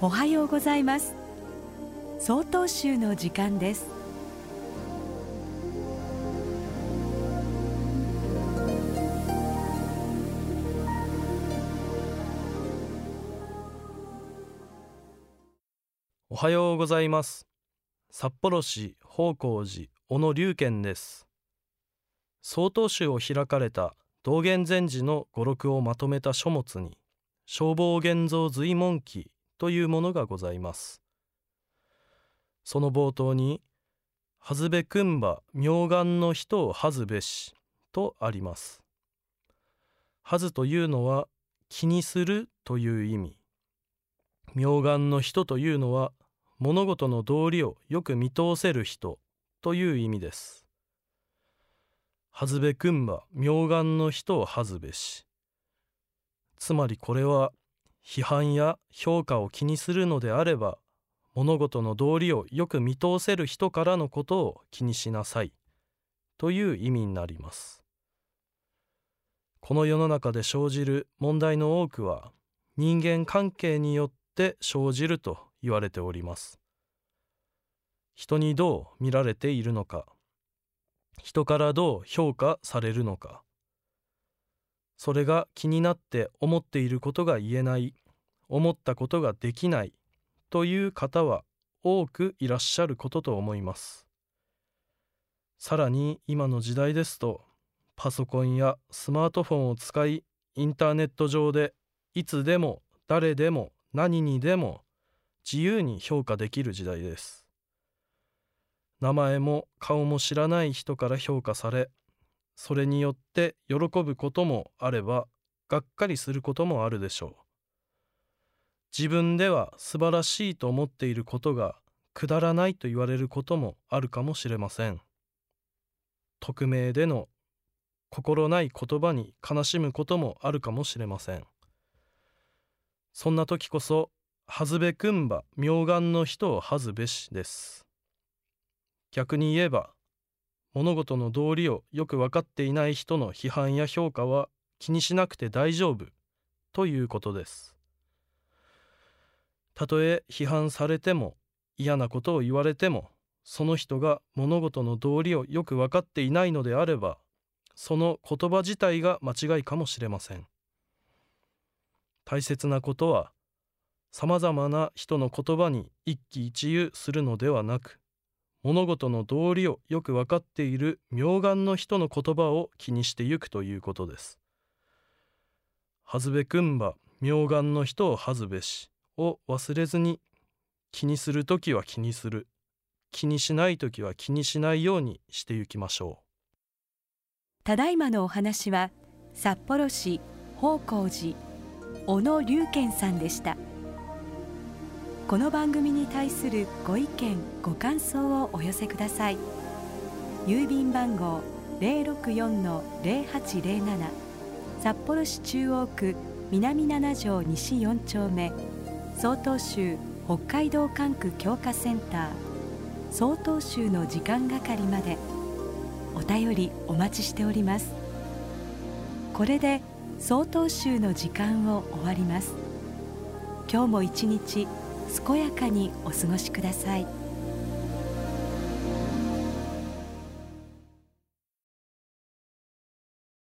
おはようございます。総統集の時間です。おはようございます。札幌市宝光寺小野龍賢です。総統集を開かれた道元禅師の語録をまとめた書物に消防現像随文記というものがございます。その冒頭に「はずべくんば明眼の人をはずべし」とありますはずというのは気にするという意味。明眼の人というのは物事の道理をよく見通せる人という意味ですはずべくんば明眼の人をはずべし。つまりこれは批判や評価を気にするのであれば物事の道理をよく見通せる人からのことを気にしなさいという意味になります。この世の中で生じる問題の多くは人間関係によって生じると言われております。人にどう見られているのか人からどう評価されるのかそれが気になって思っていることが言えない思ったことができないという方は多くいらっしゃることと思います。さらに今の時代ですとパソコンやスマートフォンを使いインターネット上でいつでも誰でも何にでも自由に評価できる時代です。名前も顔も知らない人から評価されそれによって喜ぶこともあればがっかりすることもあるでしょう。自分では素晴らしいと思っていることがくだらないと言われることもあるかもしれません。匿名での心ない言葉に悲しむこともあるかもしれません。そんな時こそはずべくんば明眼の人をはずべしです。逆に言えば物事の道理をよく分かっていない人の批判や評価は気にしなくて大丈夫ということです。たとえ批判されても嫌なことを言われてもその人が物事の道理をよく分かっていないのであればその言葉自体が間違いかもしれません大切なことはさまざまな人の言葉に一喜一憂するのではなく物事の道理をよく分かっている明眼の人の言葉を気にしてゆくということです。はずべくんば明眼の人をはずべしを忘れずに気にするときは気にする。気にしないときは気にしないようにしてゆきましょう。ただいまのお話は札幌市宝光寺小野龍賢さんでした。この番組に対するご意見ご感想をお寄せください。郵便番号064-0807札幌市中央区南7条西4丁目。曹洞州北海道管区強化センター。曹洞州の時間係まで。お便りお待ちしております。これで曹洞州の時間を終わります。今日も一日健やかにお過ごしください。